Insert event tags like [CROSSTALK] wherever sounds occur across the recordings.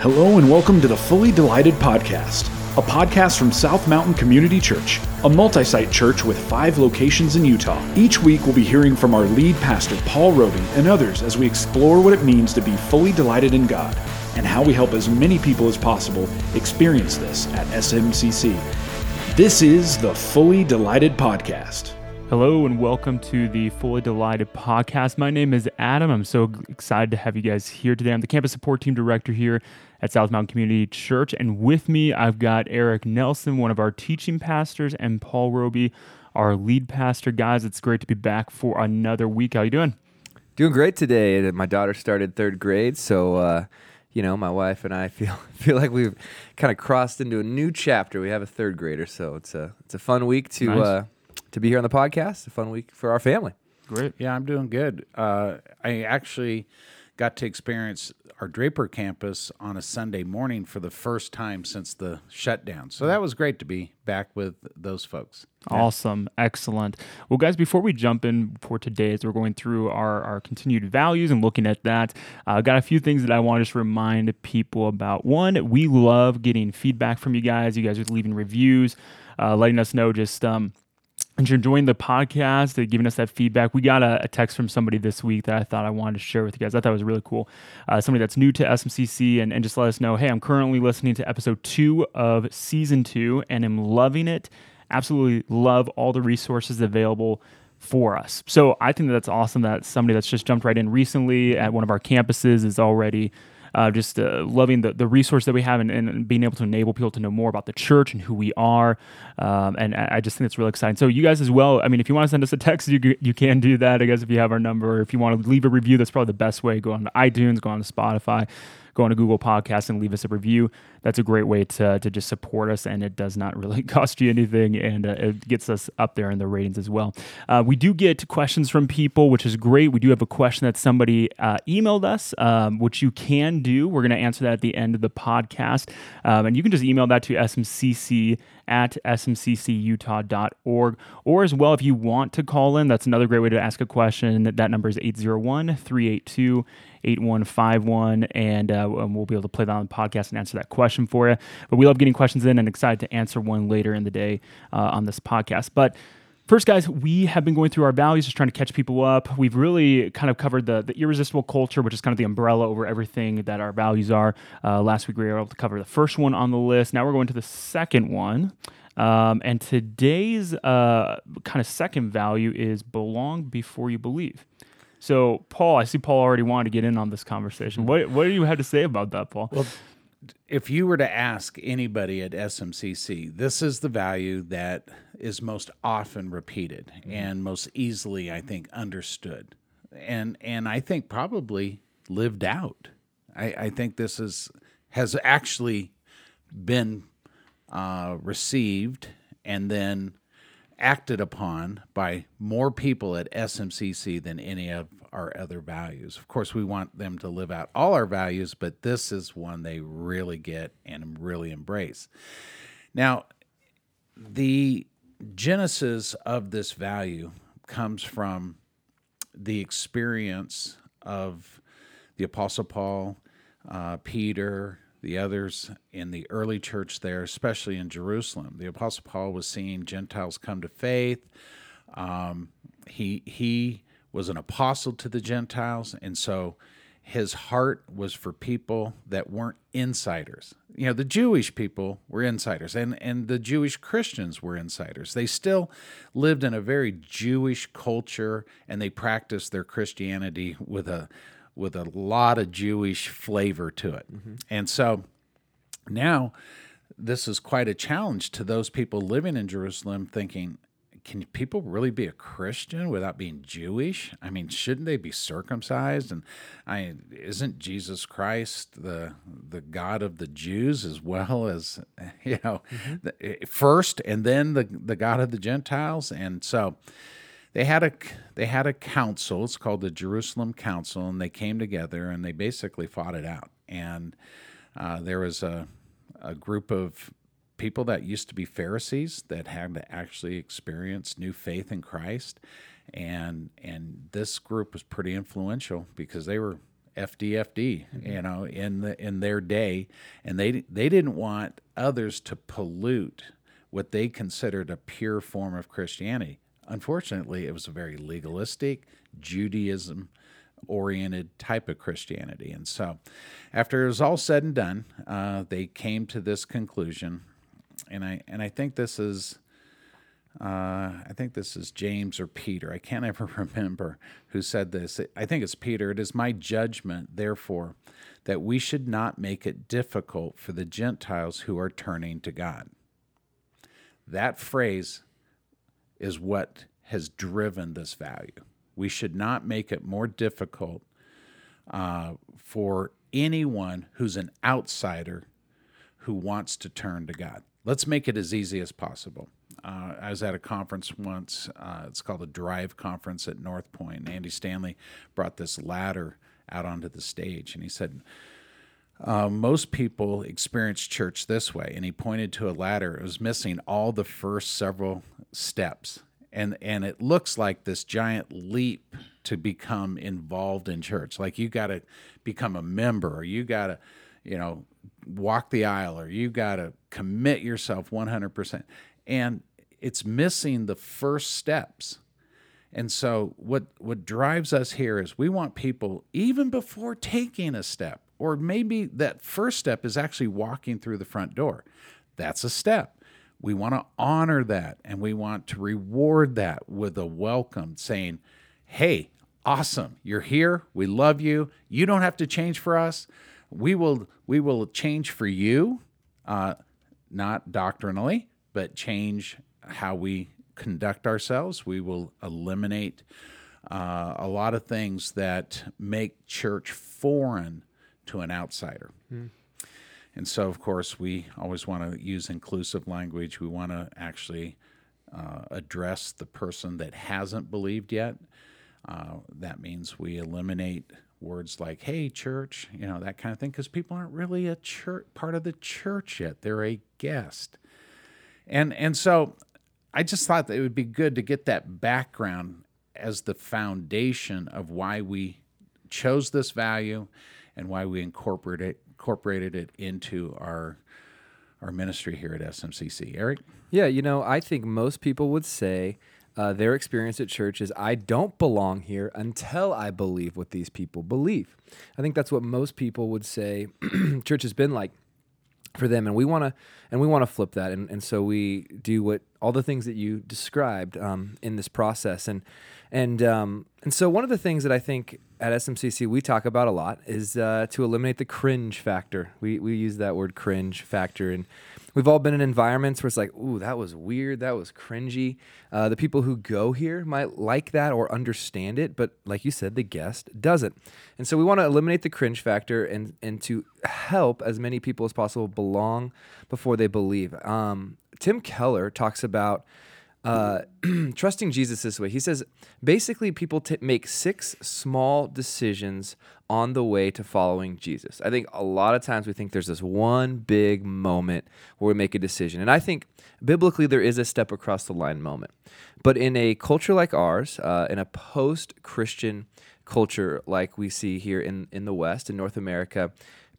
Hello and welcome to the Fully Delighted Podcast, a podcast from South Mountain Community Church, a multi site church with five locations in Utah. Each week we'll be hearing from our lead pastor, Paul Robie, and others as we explore what it means to be fully delighted in God and how we help as many people as possible experience this at SMCC. This is the Fully Delighted Podcast. Hello and welcome to the Fully Delighted podcast. My name is Adam. I'm so excited to have you guys here today. I'm the campus support team director here at South Mountain Community Church, and with me I've got Eric Nelson, one of our teaching pastors, and Paul Robie, our lead pastor. Guys, it's great to be back for another week. How you doing? Doing great today. My daughter started third grade, so uh, you know my wife and I [LAUGHS] feel feel like we've kind of crossed into a new chapter. We have a third grader, so it's a it's a fun week to. Nice. Uh, to be here on the podcast. A fun week for our family. Great. Yeah, I'm doing good. Uh, I actually got to experience our Draper campus on a Sunday morning for the first time since the shutdown. So that was great to be back with those folks. Awesome. Excellent. Well, guys, before we jump in for today, as we're going through our, our continued values and looking at that, I uh, got a few things that I want to just remind people about. One, we love getting feedback from you guys. You guys are leaving reviews, uh, letting us know just. Um, and you're enjoying the podcast, giving us that feedback. We got a, a, text from somebody this week that I thought I wanted to share with you guys. I thought it was really cool. Uh, somebody that's new to SMCC and, and just let us know, hey, I'm currently listening to episode two of season two and am loving it. Absolutely love all the resources available for us. So I think that that's awesome that somebody that's just jumped right in recently at one of our campuses is already uh, just uh, loving the, the resource that we have and, and, being able to enable people to know more about the church and who we are. Um, and I just think it's really exciting. So you guys as well, I mean, if you want to send us a text, you, you can do that, I guess, if you have our number. If you want to leave a review, that's probably the best way. Go on to iTunes, go on to Spotify go on to Google Podcasts and leave us a review. That's a great way to, to just support us, and it does not [LAUGHS] really cost you anything, and uh, it gets us up there in the ratings as well. Uh, we do get questions from people, which is great. We do have a question that somebody uh, emailed us, um, which you can do. We're going to answer that at the end of the podcast, um, and you can just email that to smcc at smccutah.org. Or as well, if you want to call in, that's another great way to ask a question. That number is 801 382 8151, and uh, we'll be able to play that on the podcast and answer that question for you. But we love getting questions in and excited to answer one later in the day uh, on this podcast. But First, guys, we have been going through our values, just trying to catch people up. We've really kind of covered the, the irresistible culture, which is kind of the umbrella over everything that our values are. Uh, last week, we were able to cover the first one on the list. Now we're going to the second one. Um, and today's uh, kind of second value is belong before you believe. So, Paul, I see Paul already wanted to get in on this conversation. What, what do you have to say about that, Paul? Well, if you were to ask anybody at SMCC, this is the value that is most often repeated mm-hmm. and most easily, I think, understood, and and I think probably lived out. I, I think this is has actually been uh, received and then acted upon by more people at SMCC than any of our other values. Of course, we want them to live out all our values, but this is one they really get and really embrace. Now, the genesis of this value comes from the experience of the Apostle Paul, uh, Peter, the others in the early church there, especially in Jerusalem. The Apostle Paul was seeing Gentiles come to faith. Um, he he was an apostle to the Gentiles, and so his heart was for people that weren't insiders. You know, the Jewish people were insiders, and, and the Jewish Christians were insiders. They still lived in a very Jewish culture, and they practiced their Christianity with a with a lot of Jewish flavor to it. Mm-hmm. And so now this is quite a challenge to those people living in Jerusalem thinking, can people really be a Christian without being Jewish? I mean, shouldn't they be circumcised? And I isn't Jesus Christ the the God of the Jews as well as [LAUGHS] you know mm-hmm. the, eh, first and then the the God of the Gentiles? And so they had a they had a council. It's called the Jerusalem Council, and they came together and they basically fought it out. And uh, there was a a group of people that used to be Pharisees that had to actually experience new faith in Christ. And and this group was pretty influential because they were FDFD, you know, in the in their day, and they they didn't want others to pollute what they considered a pure form of Christianity. Unfortunately, it was a very legalistic Judaism oriented type of Christianity. And so, after it was all said and done, uh, they came to this conclusion, and I and I think this is. Uh, I think this is James or Peter. I can't [LAUGHS] ever remember who said this. I think it's Peter. It is my judgment, therefore, that we should not make it difficult for the Gentiles who are turning to God. That phrase is what has driven this value. We should not make it more difficult uh, for anyone who's an outsider who wants to turn to God. Let's make it as easy as possible. Uh, I was at a conference once. Uh, it's called the Drive Conference at North Point. And Andy Stanley brought this ladder out onto the stage, and he said, uh, most people experience church this way. And he pointed to a ladder. It was missing all the first several steps. And, and it looks like this giant leap to become involved in church. Like you got to become a member, or you got to, you know, walk the aisle, or you got to commit yourself 100%. And it's missing the first steps. And so what what drives us here is we want people even before taking a step or maybe that first step is actually walking through the front door. That's a step. We want to honor that and we want to reward that with a welcome saying, "Hey, awesome. You're here. We love you. You don't have to change for us. We will we will change for you, uh, not doctrinally, but change how we conduct ourselves. We will eliminate uh, a lot of things that make church foreign to an outsider. Mm. And so, of course, we always want to use inclusive language. We want to actually uh, address the person that hasn't believed yet. Uh, that means we eliminate words like "Hey, church," you know that kind of thing, because people aren't really a church part of the church yet. They're a guest, and and so I just thought that it would be good to get that background as the foundation of why we chose this value and why we incorporated it, incorporated it into our our ministry here at SMCC. Eric? Yeah, you know, I think most people would say uh, their experience at church is I don't belong here until I believe what these people believe. I think that's what most people would say [CLEARS THROAT] church has been like for them and we want to and we want to flip that and, and so we do what all the things that you described um, in this process and and um, and so one of the things that I think at SMCC we talk about a lot is uh, to eliminate the cringe factor. We we use that word cringe factor, and we've all been in environments where it's like, ooh, that was weird, that was cringy. Uh, the people who go here might like that or understand it, but like you said, the guest doesn't. And so we want to eliminate the cringe factor and and to help as many people as possible belong before they believe. Um, Tim Keller talks about uh, [CLEARS THROAT] trusting Jesus this way. He says basically people t- make six small decisions on the way to following Jesus. I think a lot of times we think there's this one big moment where we make a decision. And I think biblically there is a step across the line moment. But in a culture like ours, uh, in a post Christian culture like we see here in, in the West, in North America,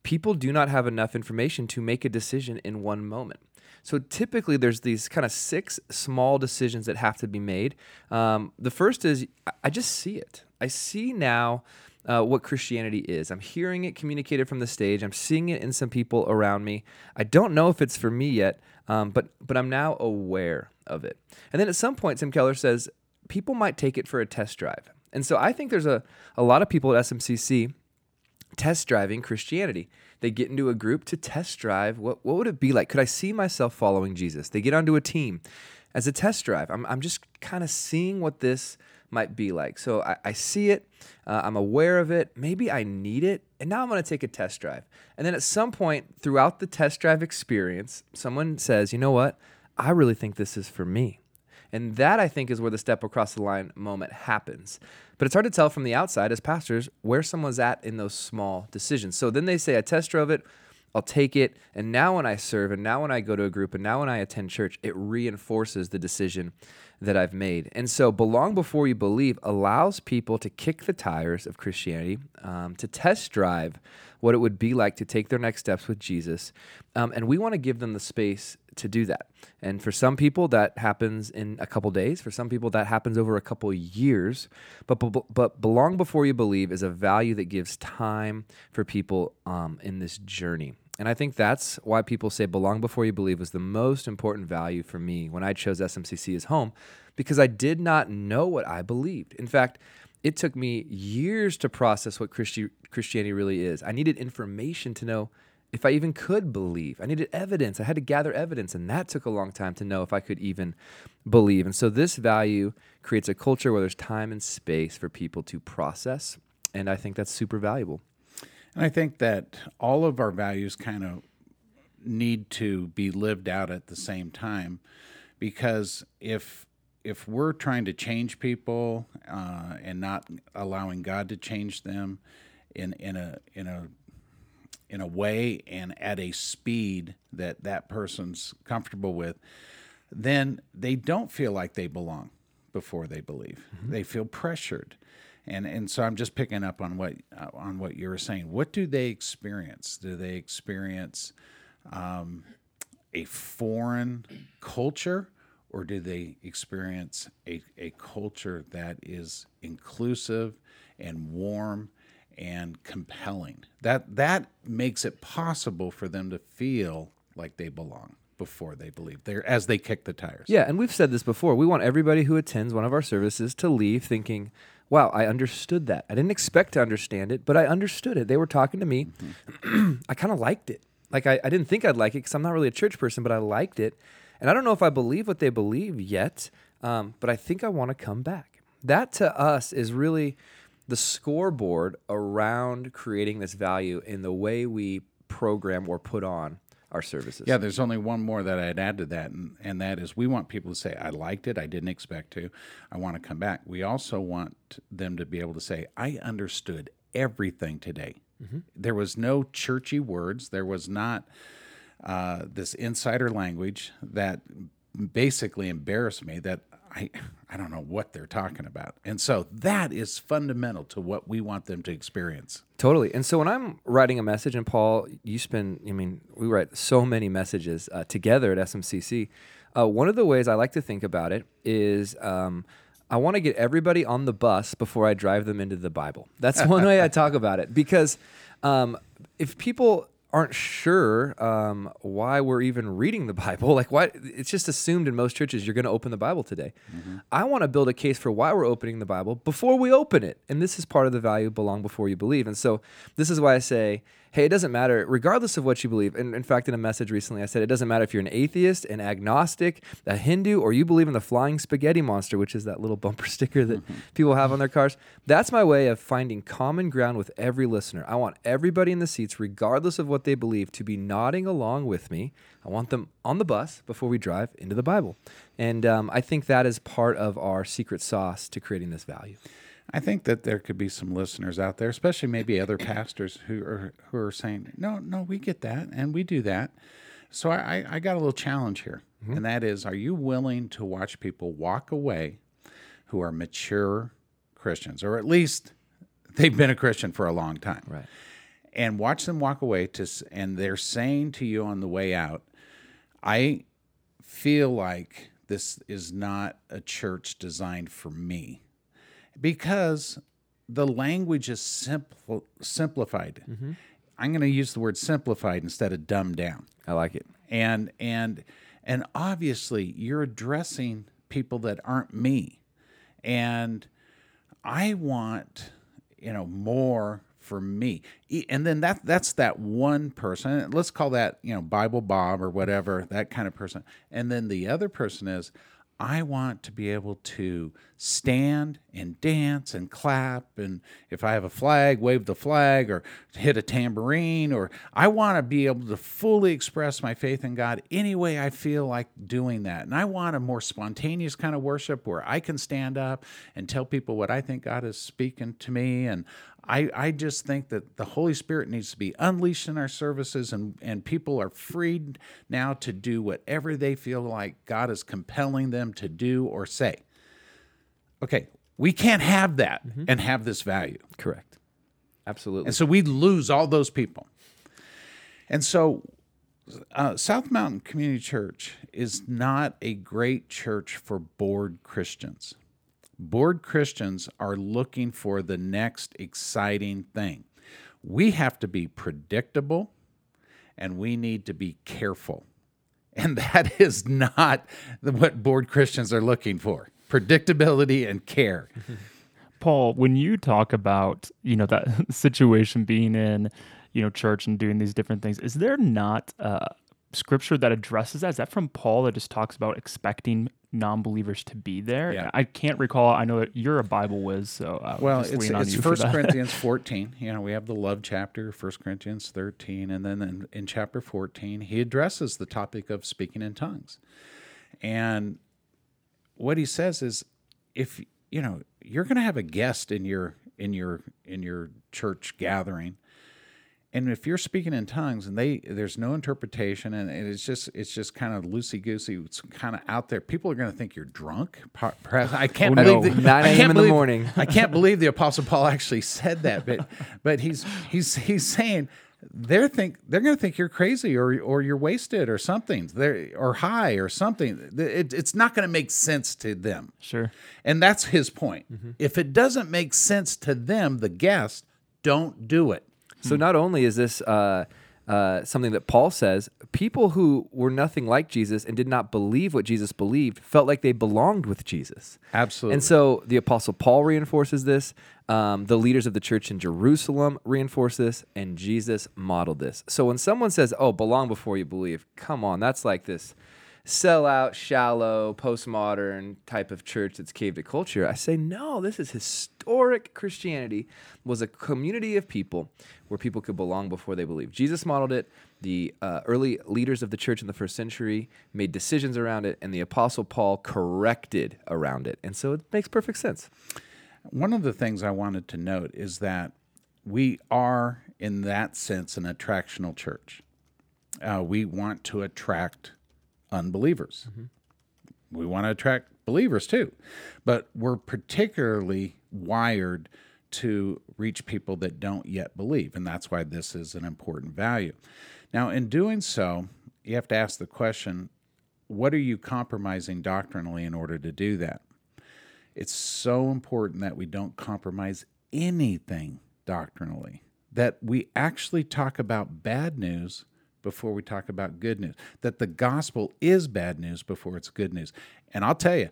people do not have enough information to make a decision in one moment. So typically, there's these kind of six small decisions that have to be made. Um, the first is I just see it. I see now uh, what Christianity is. I'm hearing it communicated from the stage. I'm seeing it in some people around me. I don't know if it's for me yet, um, but but I'm now aware of it. And then at some point, Tim Keller says people might take it for a test drive. And so I think there's a, a lot of people at SMCC test driving Christianity. They get into a group to test drive what, what would it be like? Could I see myself following Jesus? They get onto a team as a test drive. I'm, I'm just kind of seeing what this might be like. So I, I see it, uh, I'm aware of it, maybe I need it, and now I'm going to take a test drive. And then at some point throughout the test drive experience, someone says, you know what? I really think this is for me. And that I think is where the step across the line moment happens. But it's hard to tell from the outside as pastors where someone's at in those small decisions. So then they say, I test drove it. I'll take it. And now when I serve, and now when I go to a group, and now when I attend church, it reinforces the decision that I've made. And so, belong before you believe allows people to kick the tires of Christianity, um, to test drive what it would be like to take their next steps with Jesus. Um, and we want to give them the space to do that. And for some people, that happens in a couple days. For some people, that happens over a couple years. But, but but belong before you believe is a value that gives time for people um, in this journey. And I think that's why people say belong before you believe was the most important value for me when I chose SMCC as home, because I did not know what I believed. In fact, it took me years to process what Christi- Christianity really is. I needed information to know if I even could believe. I needed evidence. I had to gather evidence, and that took a long time to know if I could even believe. And so, this value creates a culture where there's time and space for people to process. And I think that's super valuable. And I think that all of our values kind of need to be lived out at the same time because if if we're trying to change people uh, and not allowing God to change them in in a in a in a way and at a speed that that person's comfortable with, then they don't feel like they belong before they believe. Mm-hmm. They feel pressured and and so I'm just picking up on what uh, on what you were saying. What do they experience? Do they experience um, a foreign culture, or do they experience a, a culture that is inclusive and warm and compelling? That that makes it possible for them to feel like they belong before they believe they're as they kick the tires. Yeah, and we've said this before. We want everybody who attends one of our services to leave thinking wow, I understood that. I didn't expect to understand it, but I understood it. They were talking to me. Mm-hmm. [CLEARS THROAT] I kind of liked it. Like, I, I didn't think I'd like it because I'm not really a church person, but I liked it. And I don't know if I believe what they believe yet, um, but I think I want to come back. That to us is really the scoreboard around creating this value in the way we program or put on our services. Yeah, there's only one more that I'd add to that, and, and that is we want people to say, I liked it, I didn't expect to, I want to come back. We also want them to be able to say, I understood everything today. Mm-hmm. There was no churchy words, there was not uh, this insider language that basically embarrassed me that I I don't know what they're talking about. And so that is fundamental to what we want them to experience. Totally. And so when I'm writing a message, and Paul, you spend, I mean, we write so many messages uh, together at SMCC. Uh, one of the ways I like to think about it is um, I want to get everybody on the bus before I drive them into the Bible. That's one way I talk about it because um, if people aren't sure um, why we're even reading the Bible. [LAUGHS] Like, why it's just assumed in most churches you're going to open the Bible today. Mm-hmm. I want to build a case for why we're opening the Bible before we open it, and this is part of the value belong before you believe. And so, this is why I say hey, it doesn't matter, regardless of what you believe. And in fact, in a message recently, I said it doesn't matter if you're an atheist, an agnostic, a Hindu, or you believe in the flying spaghetti monster, which is that little [LAUGHS] bumper sticker that mm-hmm. people have on their cars. That's my way of finding common ground with every listener. I want everybody in the seats, regardless of what they believe, to be nodding along with me. I want them on the bus before we drive into the Bible. And um, I think that is part of our secret sauce to creating this value. I think that there could be some listeners out there, especially maybe other [CLEARS THROAT] pastors who are who are saying, "No, no, we get that, and we do that." So I, I got a little challenge here, mm-hmm. and that is: Are you willing to watch people walk away who are mature Christians, or at least they've been a Christian for a long time, right? And watch them walk away to, and they're saying to you on the way out, "I feel like this is not a church designed for me." Because the language is simple, simplified. Mm-hmm. I'm going to use the word simplified instead of dumbed down. I like it. And and and obviously you're addressing people that aren't me. And I want, you know, more for me. And then that that's that one person. Let's call that, you know, Bible Bob or whatever, that kind of person. And then the other person is I want to be able to stand and dance and clap. And if I have a flag, wave the flag or hit a tambourine. Or I want to be able to fully express my faith in God any way I feel like doing that. And I want a more spontaneous kind of worship where I can stand up and tell people what I think God is speaking to me. And I, I just think that the Holy Spirit needs to be unleashed in our services, and, and people are freed now to do whatever they feel like God is compelling them to do or say. Okay, we can't have that and have this value. Correct. Absolutely. And so we lose all those people. And so uh, South Mountain Community Church is not a great church for bored Christians. Bored Christians are looking for the next exciting thing. We have to be predictable and we need to be careful. And [LAUGHS] that is not what bored Christians are looking for predictability and care. [LAUGHS] Paul, when you talk about, you know, that [LAUGHS] situation being in, you know, church and doing these different things, is there not uh, scripture that addresses that? Is that from Paul that just talks about expecting non-believers to be there? Yeah. I can't recall. I know that you're a Bible whiz, so uh, Well, it's, it's First. Corinthians [LAUGHS] 14. You know, we have the love chapter, First Corinthians 13, and then in, in chapter 14, he addresses the topic of speaking in tongues. And what he says is, if you know, you're going to have a guest in your in your in your church gathering, and if you're speaking in tongues and they there's no interpretation and it's just it's just kind of loosey goosey, it's kind of out there. People are going to think you're drunk. Perhaps I can't Oh, believe no. that 9 I a.m. in the believe- morning. I [LAUGHS] can't believe the Apostle Paul actually said that, but but he's he's he's saying they're think they're going to think you're crazy or or you're wasted or something. They're or high or something. It, it's not going to make sense to them. Sure. And that's his point. Mm-hmm. If it doesn't make sense to them, the guest, don't do it. So not only is this uh, uh, something that Paul says, people who were nothing like Jesus and did not believe what Jesus believed felt like they belonged with Jesus. Absolutely. And so the Apostle Paul reinforces this. Um, the leaders of the church in Jerusalem reinforce this, and Jesus modeled this. So when someone says, "Oh, belong before you believe," come on, that's like this sellout, shallow, postmodern type of church that's caved to culture. I say, no, this is historic Christianity. Was a community of people where people could belong before they believed. Jesus modeled it. The uh, early leaders of the church in the first century made decisions around it, and the Apostle Paul corrected around it. And so it makes perfect sense. One of the things I wanted to note is that we are, in that sense, an attractional church. Uh, we want to attract unbelievers. Mm-hmm. We want to attract believers too, but we're particularly wired to reach people that don't yet believe, and that's why this is an important value. Now, in doing so, you have to ask the question what are you compromising doctrinally in order to do that? It's so important that we don't compromise anything doctrinally, that we actually talk about bad news before we talk about good news, that the gospel is bad news before it's good news. And I'll tell you,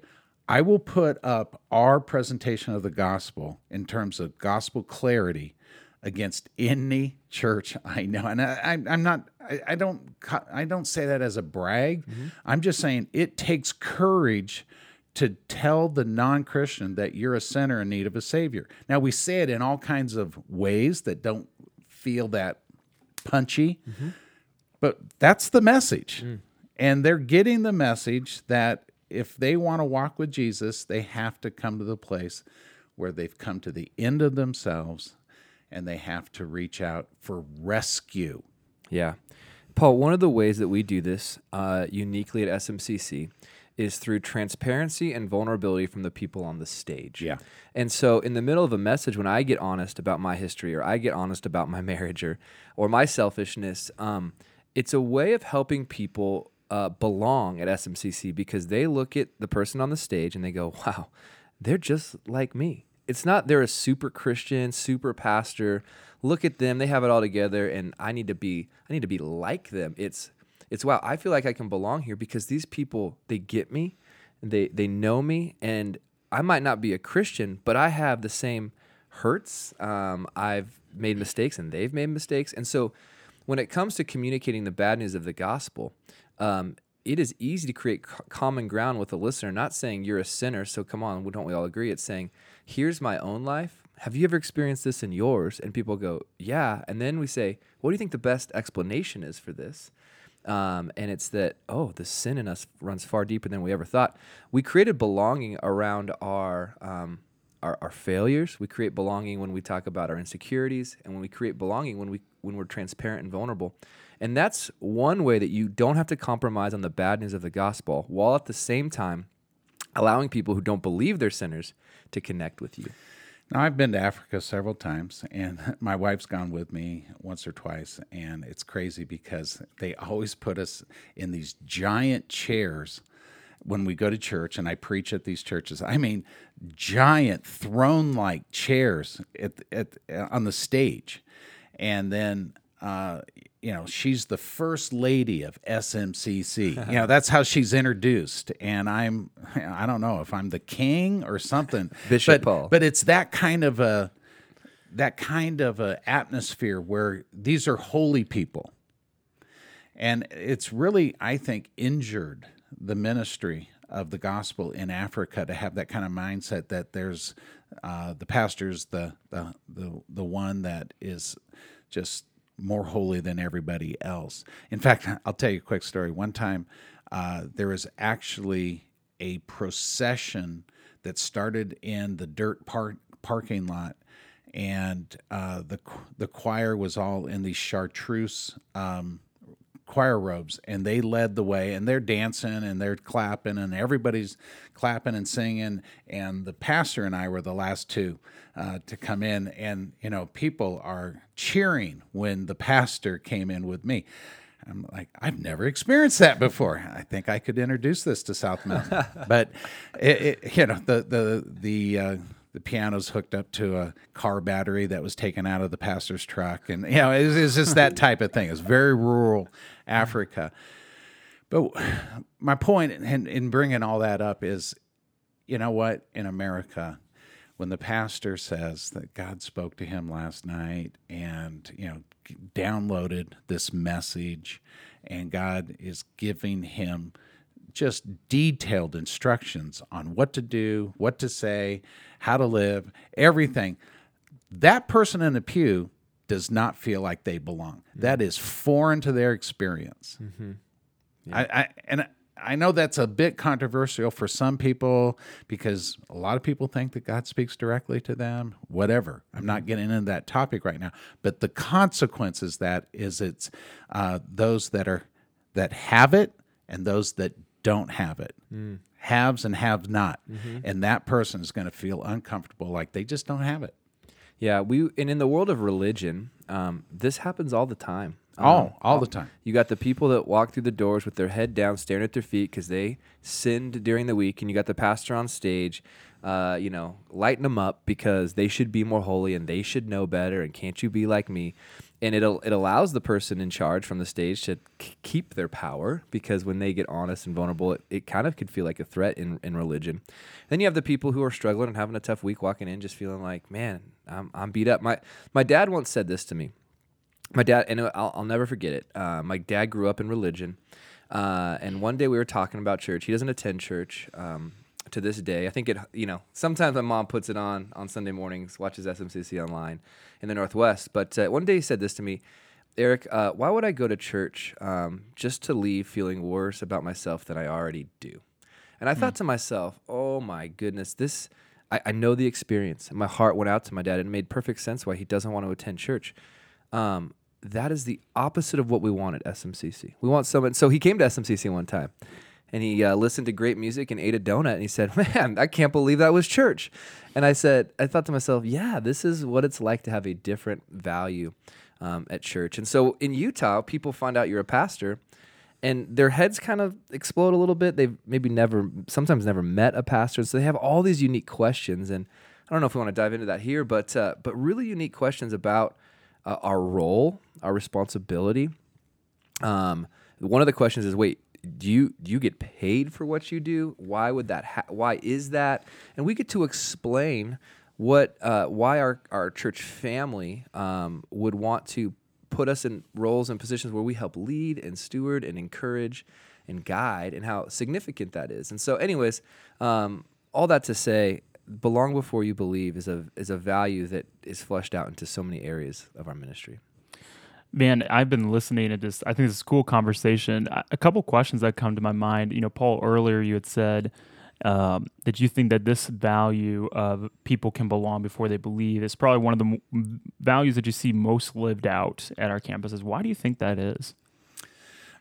I will put up our presentation of the gospel in terms of gospel clarity against any church I know. And I, I'm not, I, I don't, I don't say that as a brag. Mm-hmm. I'm just saying it takes courage to tell the non-Christian that you're a sinner in need of a savior. Now we say it in all kinds of ways that don't feel that punchy, mm-hmm. But that's the message. And they're getting the message that if they want to walk with Jesus, they have to come to the place where they've come to the end of themselves and they have to reach out for rescue. Yeah. Paul, one of the ways that we do this uh, uniquely at SMCC is through transparency and vulnerability from the people on the stage. Yeah. And so in the middle of a message, when I get honest about my history or I get honest about my [LAUGHS] marriage or, or my selfishness, um, it's a way of helping people uh, belong at SMCC because they look at the person on the stage and they go, wow, they're just like me. It's not they're a super Christian, super pastor. Look at them, they have it all together and I need to be I need to be like them. It's it's wow, I feel like I can belong here because these people they get me, they they know me and I might not be a Christian, but I have the same hurts. Um, I've made mistakes and they've made mistakes. And so when it comes to communicating the bad news of the gospel, um, it is easy to create co- common ground with a listener, not saying you're a sinner, so come on, don't we all agree? It's saying, here's my own life. Have you ever experienced this in yours? And people go, yeah. And then we say, what do you think the best explanation is for this? Um, and it's that, oh, the sin in us runs far deeper than we ever thought. We created belonging around our, um, our, our failures. We create belonging when we talk about our insecurities, and when we create belonging when we when we're transparent and vulnerable. And that's one way that you don't have to compromise on the bad news of the gospel, while at the same time allowing people who don't believe they're sinners to connect with you. Now, I've been to Africa several times, and [LAUGHS] my wife's gone with me once or twice, and it's crazy because they always put us in these giant chairs when we go to church, and I preach at these churches. I mean, giant throne-like chairs at, at on the stage, and then uh, you know, she's the first lady of SMCC. [LAUGHS] you know, that's how she's introduced. And I'm, I don't know if I'm the king or something. [LAUGHS] Bishop but, Paul. But it's that kind of a, that kind of a atmosphere where these are holy people. And it's really, I think, injured the ministry of the gospel in Africa to have that kind of mindset that there's uh, the pastor's the, the the the one that is just more holy than everybody else. In fact, [LAUGHS] I'll tell you a quick story. One time, uh, there was actually a procession that started in the dirt park, parking lot, and uh, the the choir was all in these chartreuse um, choir robes and they led the way and they're dancing and they're clapping and everybody's clapping and singing and the pastor and i were the last two uh, to come in and you know people are cheering when the pastor came in with me I'm like, I've never experienced that before. I think I could introduce this to South Mountain, [LAUGHS] but it, it, you know, the the the uh, the piano's hooked up to a car battery that was taken out of the pastor's truck, and you know, it's, it's just that type of thing. It's very rural Africa. But my point in, in bringing all that up is, you know what? In America, when the pastor says that God spoke to him last night and you know downloaded this message, and God is giving him just detailed instructions on what to do, what to say, how to live, everything. That person in the pew does not feel like they belong. Mm-hmm. That is foreign to their experience. Mm-hmm. Yeah. I, I, and I know that's a bit controversial for some people because a lot of people think that God speaks directly to them. Whatever. I'm not mm-hmm. getting into that topic right now. But the consequences that is it's uh, those that are that have it and those that don't have it. Mm. Haves and have not. Mm-hmm. And that person is going to feel uncomfortable like they just don't have it. Yeah, we and in the world of religion, um, this happens all the time. Um, oh, all the time. You got the people that walk through the doors with their head down, staring at their feet because they sinned during the week, and you got the pastor on stage, uh, you know, lighting them up because they should be more holy and they should know better, and can't you be like me? And it it allows the person in charge from the stage to k- keep their power because when they get honest and vulnerable, it, it kind of could feel like a threat in, in religion. Then you have the people who are struggling and having a tough week walking in, just feeling like, man, I'm, I'm beat up. My my dad once said this to me. My dad, and I'll, I'll never forget it. Uh, my dad grew up in religion, uh, and one day we were talking about church. He doesn't attend church. Um, to this day. I think it, you know, sometimes my mom puts it on on Sunday mornings, watches SMCC online in the Northwest. But uh, one day he said this to me, Eric, uh, why would I go to church um, just to leave feeling worse about myself than I already do? And I mm. thought to myself, oh my goodness, this, I, I, know the experience. My heart went out to my dad and it made perfect sense why he doesn't want to attend church. Um, that is the opposite of what we want at SMCC. We want someone, so he came to SMCC one time and he uh, listened to great music and ate a donut and he said [LAUGHS] man i can't believe that was church. And i said i thought to myself yeah this is what it's like to have a different value um, at church. And so in utah people find out you're a pastor and their heads kind of explode a little bit. They've maybe never sometimes never met a pastor so they have all these unique questions and i don't know if we want to dive into that here but uh, but really unique questions about uh, our role our responsibility. Um, one of the questions is wait do you do you get paid for what you do? Why would that? Ha- why is that? And we get to explain what uh, why our our church family um, would want to put us in roles and positions where we help lead and steward and encourage and guide, and how significant that is. And so, anyways, um, all that to say, belong before you believe is a is a value that is fleshed out into so many areas of our ministry. Man, I've been listening to this. I think this is a cool conversation. A couple questions that come to my mind. You know, Paul, earlier you had said, um, that you think that this value of people can belong before they believe is probably one of the m- values that you see most lived out at our campuses. Why do you think that is?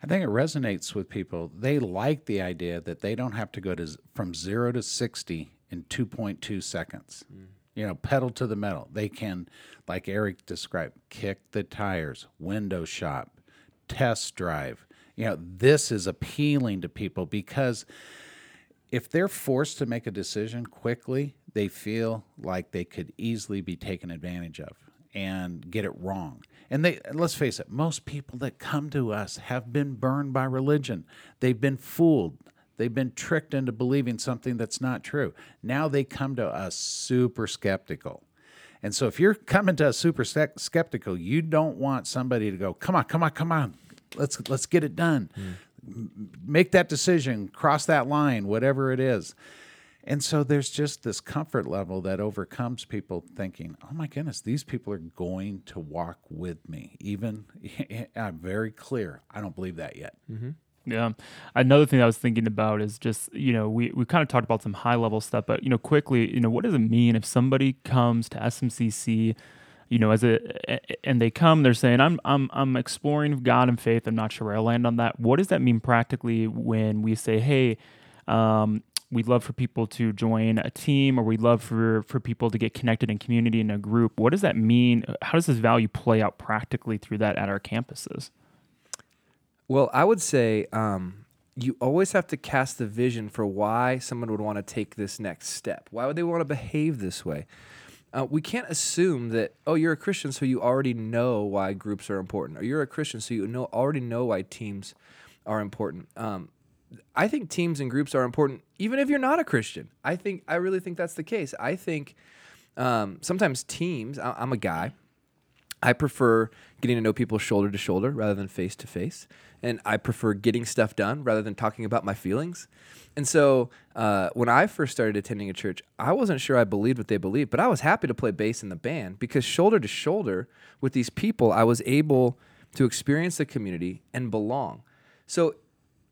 I think it resonates with people. They like the idea that they don't have to go to from zero to 60 in 2.2 seconds. Mm. You know, pedal to the metal. They can, like Eric described, kick the tires, window shop, test drive. You know, this is appealing to people because if they're forced to make a decision quickly, they feel like they could easily be taken advantage of and get it wrong. And they let's face it, most people that come to us have been burned by religion. They've been fooled. They've been tricked into believing something that's not true. Now they come to us super skeptical. And so if you're coming to us super skeptical, you don't want somebody to go, "Come on, come on, come on. Let's let's get it done." Mm. Make that decision, cross that line, whatever it is. And so there's just this comfort level that overcomes people thinking, oh my goodness, these people are going to walk with me. Even [LAUGHS] I'm very clear, I don't believe that yet. Mm-hmm. Yeah. Another thing I was thinking about is just, you know, we, we kind of talked about some high level stuff, but, you know, quickly, you know, what does it mean if somebody comes to SMCC, you know, as a, and they come, they're saying, I'm, I'm, I'm exploring God and faith. I'm not sure where I land on that. What does that mean practically when we say, Hey, um, we'd love for people to join a team or we'd love for, for people to get connected in community in a group. What does that mean? How does this value play out practically through that at our campuses? Well, I would say um, you always have to cast the vision for why someone would want to take this next step. Why would they want to behave this way? Uh, we can't assume that oh you're a Christian so you already know why groups are important or you're a Christian so you know already know why teams are important. Um, I think teams and groups are important, even if you're not a Christian. I think I really think that's the case. I think um, sometimes teams. I, I'm a guy. I prefer getting to know people shoulder to shoulder rather than face to face, and I prefer getting stuff done rather than talking about my feelings. And so, uh, when I first started attending a church, I wasn't sure I believed what they believed, but I was happy to play bass in the band because shoulder to shoulder with these people, I was able to experience the community and belong. So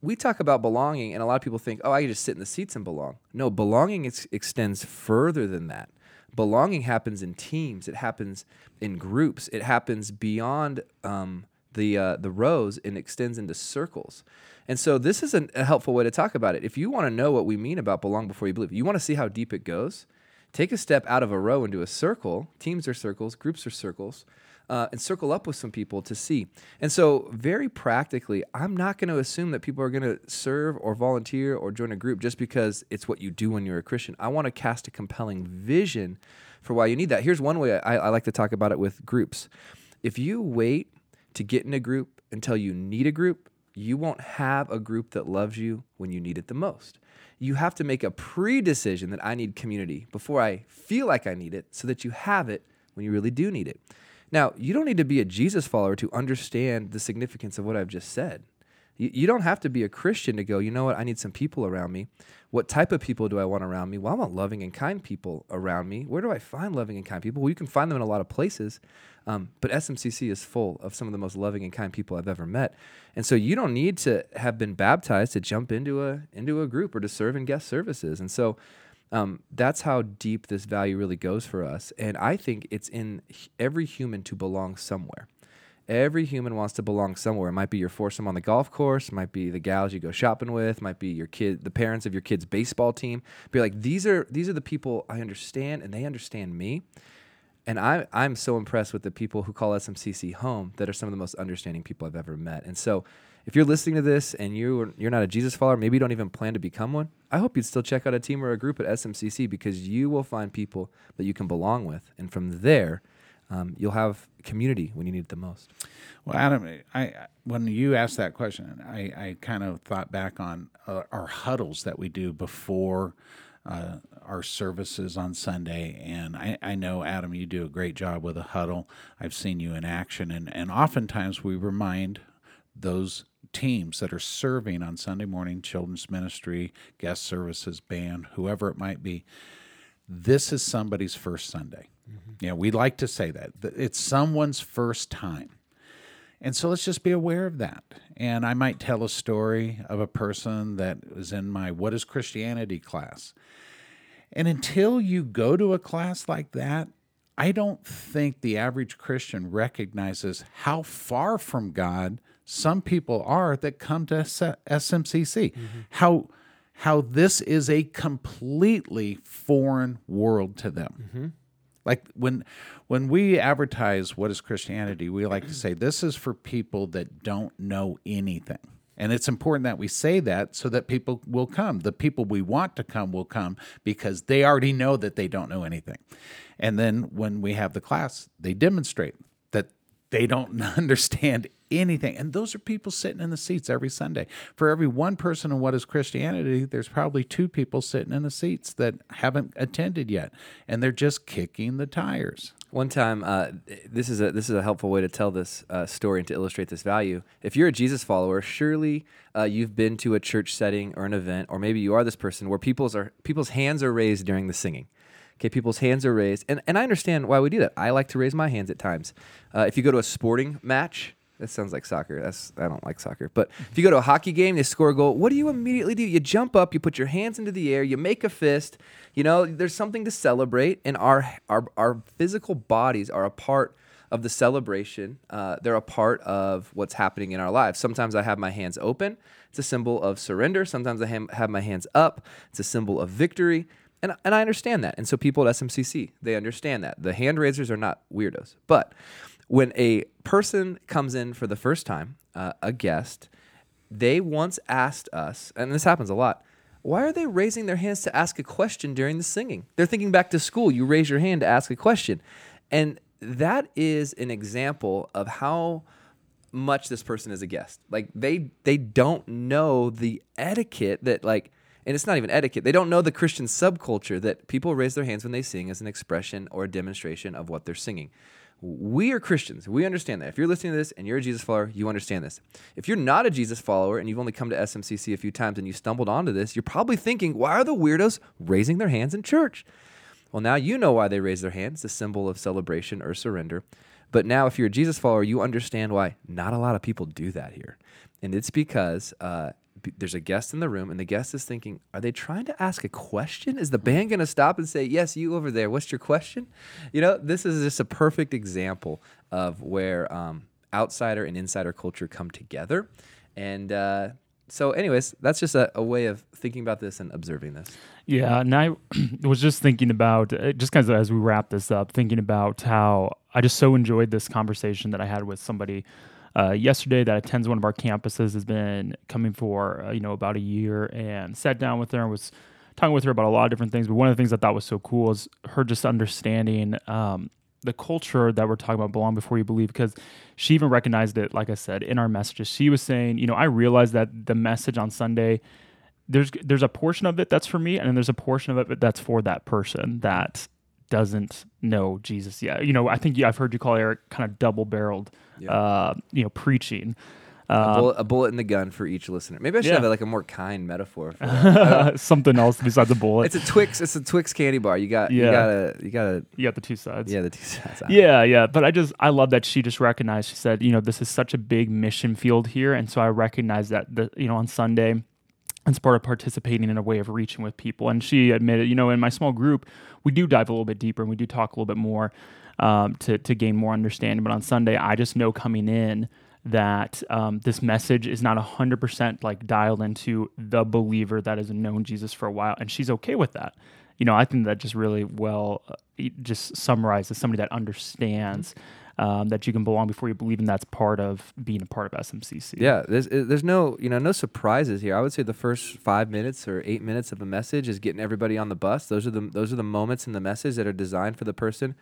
we talk about belonging, and a lot of people think, oh, I can just sit in the seats and belong. No, belonging ex- extends further than that. Belonging happens in teams. It happens in groups. It happens beyond um, the uh, the rows and extends into circles. And so this is an, a helpful way to talk about it. If you want to know what we mean about belong before you believe, you want to see how deep it goes. Take a step out of a row into a circle. Teams are circles. Groups are circles uh, and circle up with some people to see. And so, very practically, I'm not going to assume that people are going to serve or volunteer or join a group just because it's what you do when you're a Christian. I want to cast a compelling vision for why you need that. Here's one way I, I like to talk about it with groups. If you wait to get in a group until you need a group, you won't have a group that loves you when you need it the most. You have to make a pre decision that I need community before I feel like I need it so that you have it when you really do need it. Now, you don't need to be a Jesus follower to understand the significance of what I've just said. You, don't have to be a Christian to go, you know what, I need some people around me. What type of people do I want around me? Well, I want loving and kind people around me. Where do I find loving and kind people? Well, you can find them in a lot of places. Um, but SMCC is full of some of the most loving and kind people I've ever met. And so you don't need to have been baptized to jump into a into a group or to serve in guest services. And so um, that's how deep this value really goes for us. And I think it's in every human to belong somewhere. Every human wants to belong somewhere. It might be your foursome on the golf course, might be the gals you go shopping with, might be your kid, the parents of your kid's baseball team. Be like, these are these are the people I understand, and they understand me. And I, I'm so impressed with the people who call SMCC home that are some of the most understanding people I've ever met. And so, if you're listening to this and you you're not a Jesus follower, maybe you don't even plan to become one. I hope you'd still check out a team or a group at SMCC because you will find people that you can belong with, and from there, um, you'll have community when you need it the most. Well, Adam, I when you asked that question, I, I kind of thought back on uh, our huddles that we do before uh, our services on Sunday. And I, I know, Adam, you do a great job with a huddle. I've seen you in action. And, and oftentimes we remind those teams that are serving on Sunday morning, children's ministry, guest services, band, whoever it might be. This is somebody's first Sunday. Mm-hmm. Yeah, we like to say that. It's someone's first time. And so let's just be aware of that. And I might tell a story of a person that was in my What is Christianity class. And until you go to a class like that, I don't think the average Christian recognizes how far from God some people are that come to SMCC. Mm-hmm. How how this is a completely foreign world to them. Mm-hmm. Like when when we advertise what is Christianity, we like to say this is for people that don't know anything. And it's important that we say that so that people will come. The people we want to come will come because they already know that they don't know anything. And then when we have the class, they demonstrate they don't [LAUGHS] understand anything. And those are people sitting in the seats every Sunday. For every one person in what is Christianity, there's probably two people sitting in the seats that haven't attended yet, and they're just kicking the tires. One time, uh, this is a this is a helpful way to tell this uh, story and to illustrate this value. If you're a Jesus follower, surely uh, you've been to a church setting or an event, or maybe you are this person where people's are people's hands are raised during the singing. Okay, people's hands are raised, and and I understand why we do that. I like to raise my hands at times. Uh, if you go to a sporting match, that sounds like soccer. That's I don't like soccer. But if you go to a hockey game, they score a goal. What do you immediately do? You jump up, you put your hands into the air, you make a fist. You know, there's something to celebrate, and our our our physical bodies are a part of the celebration. Uh, they're a part of what's happening in our lives. Sometimes I have my hands open. It's a symbol of surrender. Sometimes I have my hands up. It's a symbol of victory. And, and I understand that. And so people at SMCC, they understand that. The hand raisers are not weirdos. But when a person comes in for the first time, uh, a guest, they once asked us, and this happens a lot, why are they raising their hands to ask a question during the singing? They're thinking back to school. You raise your hand to ask a question. And that is an example of how much this person is a guest. Like they they don't know the etiquette that like and it's not even etiquette. They don't know the Christian subculture that people raise their hands when they sing as an expression or a demonstration of what they're singing. We are Christians. We understand that. If you're listening to this and you're a Jesus follower, you understand this. If you're not a Jesus follower and you've only come to SMCC a few times and you stumbled onto this, you're probably thinking, why are the weirdos raising their hands in church? Well, now you know why they raise their hands, the symbol of celebration or surrender. But now, if you're a Jesus follower, you understand why not a lot of people do that here. And it's because uh, there's a guest in the room and the guest is thinking are they trying to ask a question? Is the band going to stop and say yes you over there what's your question you know this is just a perfect example of where um, outsider and insider culture come together. And uh, so anyways that's just a, a, way of thinking about this and observing this. Yeah and i [CLEARS THROAT] was just thinking about uh, just kind of as we wrap this up thinking about how i just so enjoyed this conversation that i had with somebody uh, yesterday that attends one of our campuses has been coming for uh, you know about a year and sat down with her and was talking with her about a lot of different things. But one of the things I thought was so cool is her just understanding um, the culture that we're talking about, belong before you believe, because she even recognized it. Like I said in our messages, she was saying, you know, I realized that the message on Sunday. There's there's a portion of it that's for me, and then there's a portion of it that's for that person that doesn't know Jesus yet. You know, I think I've heard you call Eric kind of double barreled yeah. uh, you know, preaching. Um, a, bullet, a, bullet, in the gun for each listener. Maybe I should yeah. have like a more kind metaphor. [LAUGHS] Something else besides a bullet. It's a Twix. It's a Twix candy bar. You got. Yeah. You gotta. You gotta. You got the two sides. Yeah, the two [LAUGHS] sides. Yeah, yeah. But I just I love that she just recognized. She said, you know, this is such a big mission field here, and so I recognize that the you know on Sunday. It's part of participating in a way of reaching with people. And she admitted, you know, in my small group, we do dive a little bit deeper and we do talk a little bit more um, to to gain more understanding. But on Sunday, I just know coming in that um, this message is not 100% like dialed into the believer that has known Jesus for a while, and she's okay with that. You know, I think that just really well uh, just summarizes somebody that understands um, that you can belong before you believe, and that's part of being a part of SMCC. Yeah, there's there's no you know no surprises here. I would say the first five minutes or eight minutes of a message is getting everybody on the bus. Those are the those are the moments in the message that are designed for the person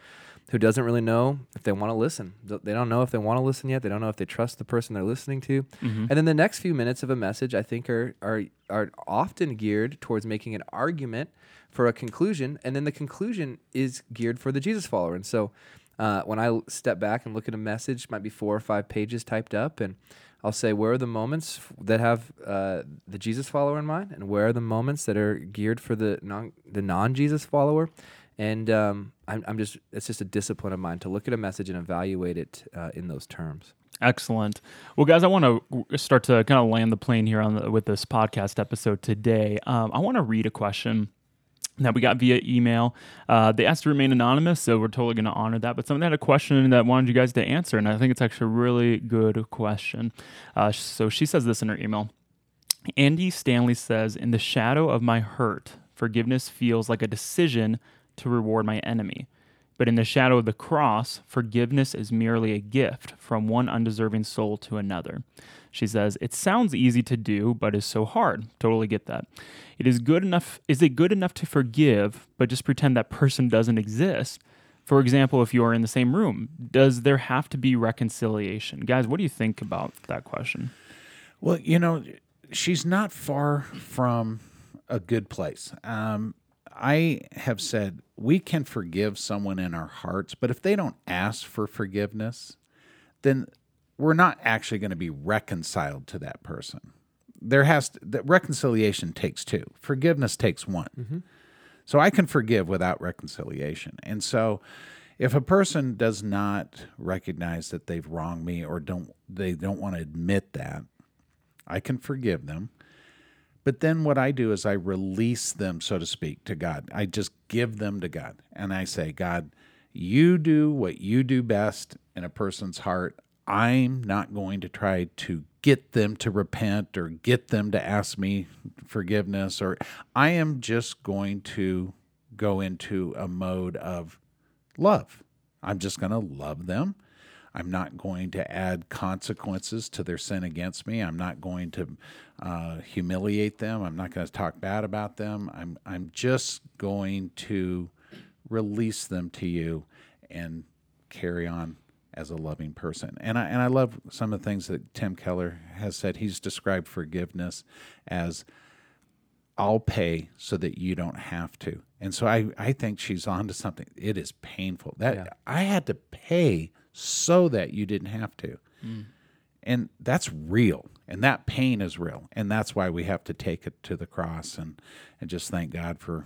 who doesn't really know if they want to listen. They don't know if they want to listen yet. They don't know if they trust the person they're listening to. Mm-hmm. And then the next few minutes of a message, I think, are are are often geared towards making an argument for a conclusion, and then the conclusion is geared for the Jesus follower. And so, uh, when I step back and look at a message, might be four or five pages typed up, and I'll say, where are the moments that have uh, the Jesus follower in mind, and where are the moments that are geared for the non the non Jesus follower? And um, I'm, I'm just, it's just a discipline of mine to look at a message and evaluate it uh, in those terms. Excellent. Well, guys, I want to start to kind of land the plane here on the, with this podcast episode today. Um, I want to read a question that we got via email. Uh, they asked to remain anonymous, so we're totally going to honor that. But someone had a question that wanted you guys to answer, and I think it's actually a really good question. Uh, so she says this in her email. Andy Stanley says, In the shadow of my hurt, forgiveness feels like a decision to reward my enemy. But in the shadow of the cross, forgiveness is merely a gift from one undeserving soul to another. She says, It sounds easy to do, but is so hard. Totally get that. It is good enough is it good enough to forgive, but just pretend that person doesn't exist? For example, if you are in the same room, does there have to be reconciliation? Guys, what do you think about that question? Well, you know, she's not far from a good place. Um, I have said we can forgive someone in our hearts, but if they don't ask for forgiveness, then we're not actually going to be reconciled to that person. There has to, that reconciliation takes two. Forgiveness takes one. Mm-hmm. So I can forgive without reconciliation. And so if a person does not recognize that they've wronged me or don't they don't want to admit that, I can forgive them. But then what I do is I release them, so to speak, to God. I just give them to God. And I say, God, you do what you do best in a person's heart. I'm not going to try to get them to repent or get them to ask me forgiveness, or I am just going to go into a mode of love. I'm just going to love them. I'm not going to add consequences to their sin against me. I'm not going to uh, humiliate them. I'm not going to talk bad about them. I'm I'm just going to release them to you and carry on as a loving person. And I and I love some of the things that Tim Keller has said. He's described forgiveness as I'll pay so that you don't have to. And so I, I think she's on to something. It is painful. That yeah. I had to pay so that you didn't have to. Mm. And that's real. And that pain is real. And that's why we have to take it to the cross and, and just thank God for,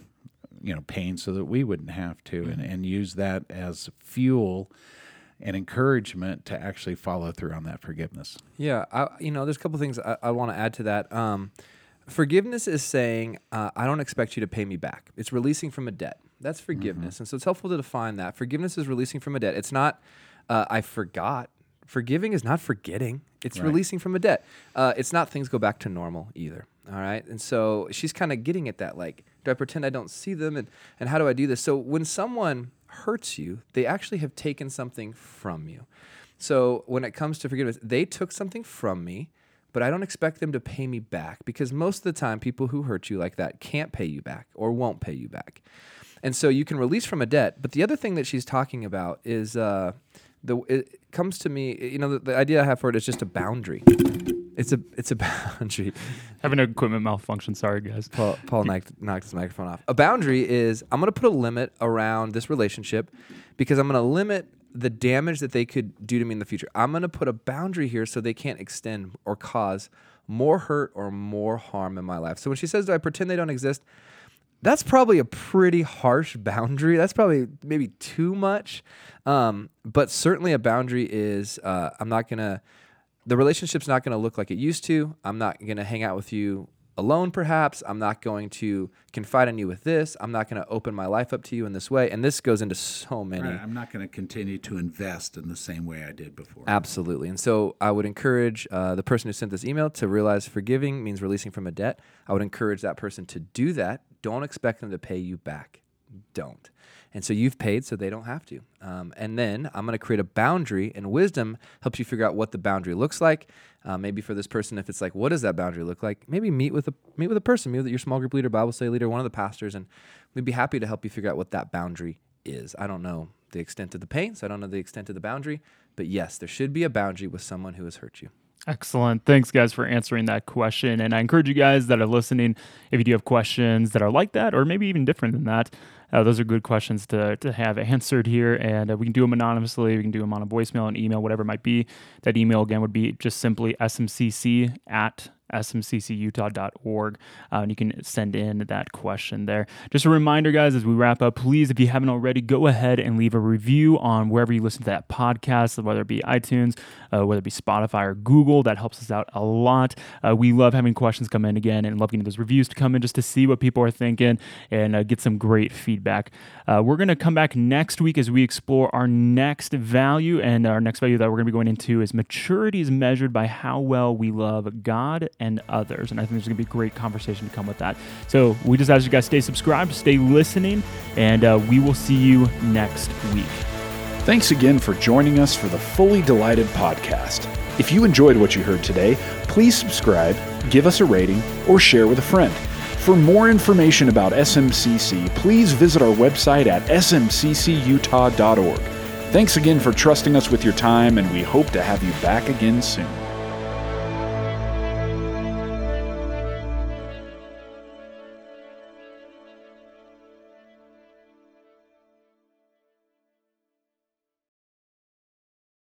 you know, pain so that we wouldn't have to mm-hmm. and, and use that as fuel and encouragement to actually follow through on that forgiveness. Yeah. I, you know, there's a couple things I, I want to add to that. Um, forgiveness is saying, uh, I don't expect you to pay me back. It's releasing from a debt. That's forgiveness. Mm-hmm. And so it's helpful to define that. Forgiveness is releasing from a debt. It's not, uh, I forgot. Forgiving is not forgetting. It's right. releasing from a debt. Uh, it's not things go back to normal either. All right. And so she's kind of getting at that like, do I pretend I don't see them? And, and how do I do this? So when someone hurts you, they actually have taken something from you. So when it comes to forgiveness, they took something from me, but I don't expect them to pay me back because most of the time, people who hurt you like that can't pay you back or won't pay you back. And so you can release from a debt. But the other thing that she's talking about is uh, the it comes to me. You know, the, the idea I have for it is just a boundary. It's a it's a [LAUGHS] boundary. Having an equipment malfunction. Sorry, guys. Paul, Paul [LAUGHS] knocked, knocked his microphone off. A boundary is I'm going to put a limit around this relationship because I'm going to limit the damage that they could do to me in the future. I'm going to put a boundary here so they can't extend or cause more hurt or more harm in my life. So when she says, "Do I pretend they don't exist?" that's probably a pretty harsh [LAUGHS] boundary. That's probably maybe too much. Um, but certainly a boundary is uh, I'm not going to, the relationship's not going to look like it used to. I'm not going to hang out with you alone, perhaps. I'm not going to confide in you with this. I'm not going to open my life up to you in this way. And this goes into so many. Right. I'm not going to continue to invest in the same way I did before. Absolutely. And so I would encourage uh, the person who sent this email to realize forgiving means releasing from a debt. I would encourage that person to do that. Don't expect them to pay you back. Don't. And so you've paid, so they don't have to. Um, and then I'm going to create a boundary, and wisdom helps you figure out what the boundary looks like. Uh, maybe for this person, if it's like, what does that boundary look like? Maybe meet with a meet with a person, meet with your small group leader, Bible study leader, one of the pastors, and we'd be happy to help you figure out what that boundary is. I don't know the extent of the pain, so I don't know the extent of the boundary, but yes, there should be a boundary with someone who has hurt you. Excellent. Thanks, guys, for answering that question. And I encourage you guys that are listening, if you do have questions that are like that, or maybe even different than that, uh, those are good questions to, to have answered here. And uh, we can do them anonymously. We can do them on a voicemail, an email, whatever it might be. That email, again, would be just simply smcc at smccutah.org. Uh, and you can send in that question there. Just a reminder, guys, as we wrap up, please, if you haven't already, go ahead and leave a review on wherever you listen to that podcast, whether it be iTunes, uh, whether it be Spotify or Google. That helps us out a lot. Uh, we love having questions come in again and love getting those reviews to come in just to see what people are thinking and uh, get some great feedback. Uh, we're going to come back next week as we explore our next value. And our next value that we're going to be going into is maturity is measured by how well we love God and others. And I think there's going to be great conversation to come with that. So we just ask you guys stay subscribed, stay listening, and uh, we will see you next week. Thanks again for joining us for the Fully Delighted podcast. If you enjoyed what you heard today, please subscribe, give us a rating, or share with a friend. For more information about SMCC, please visit our website at smccutah.org. Thanks again for trusting us with your time, and we hope to have you back again soon.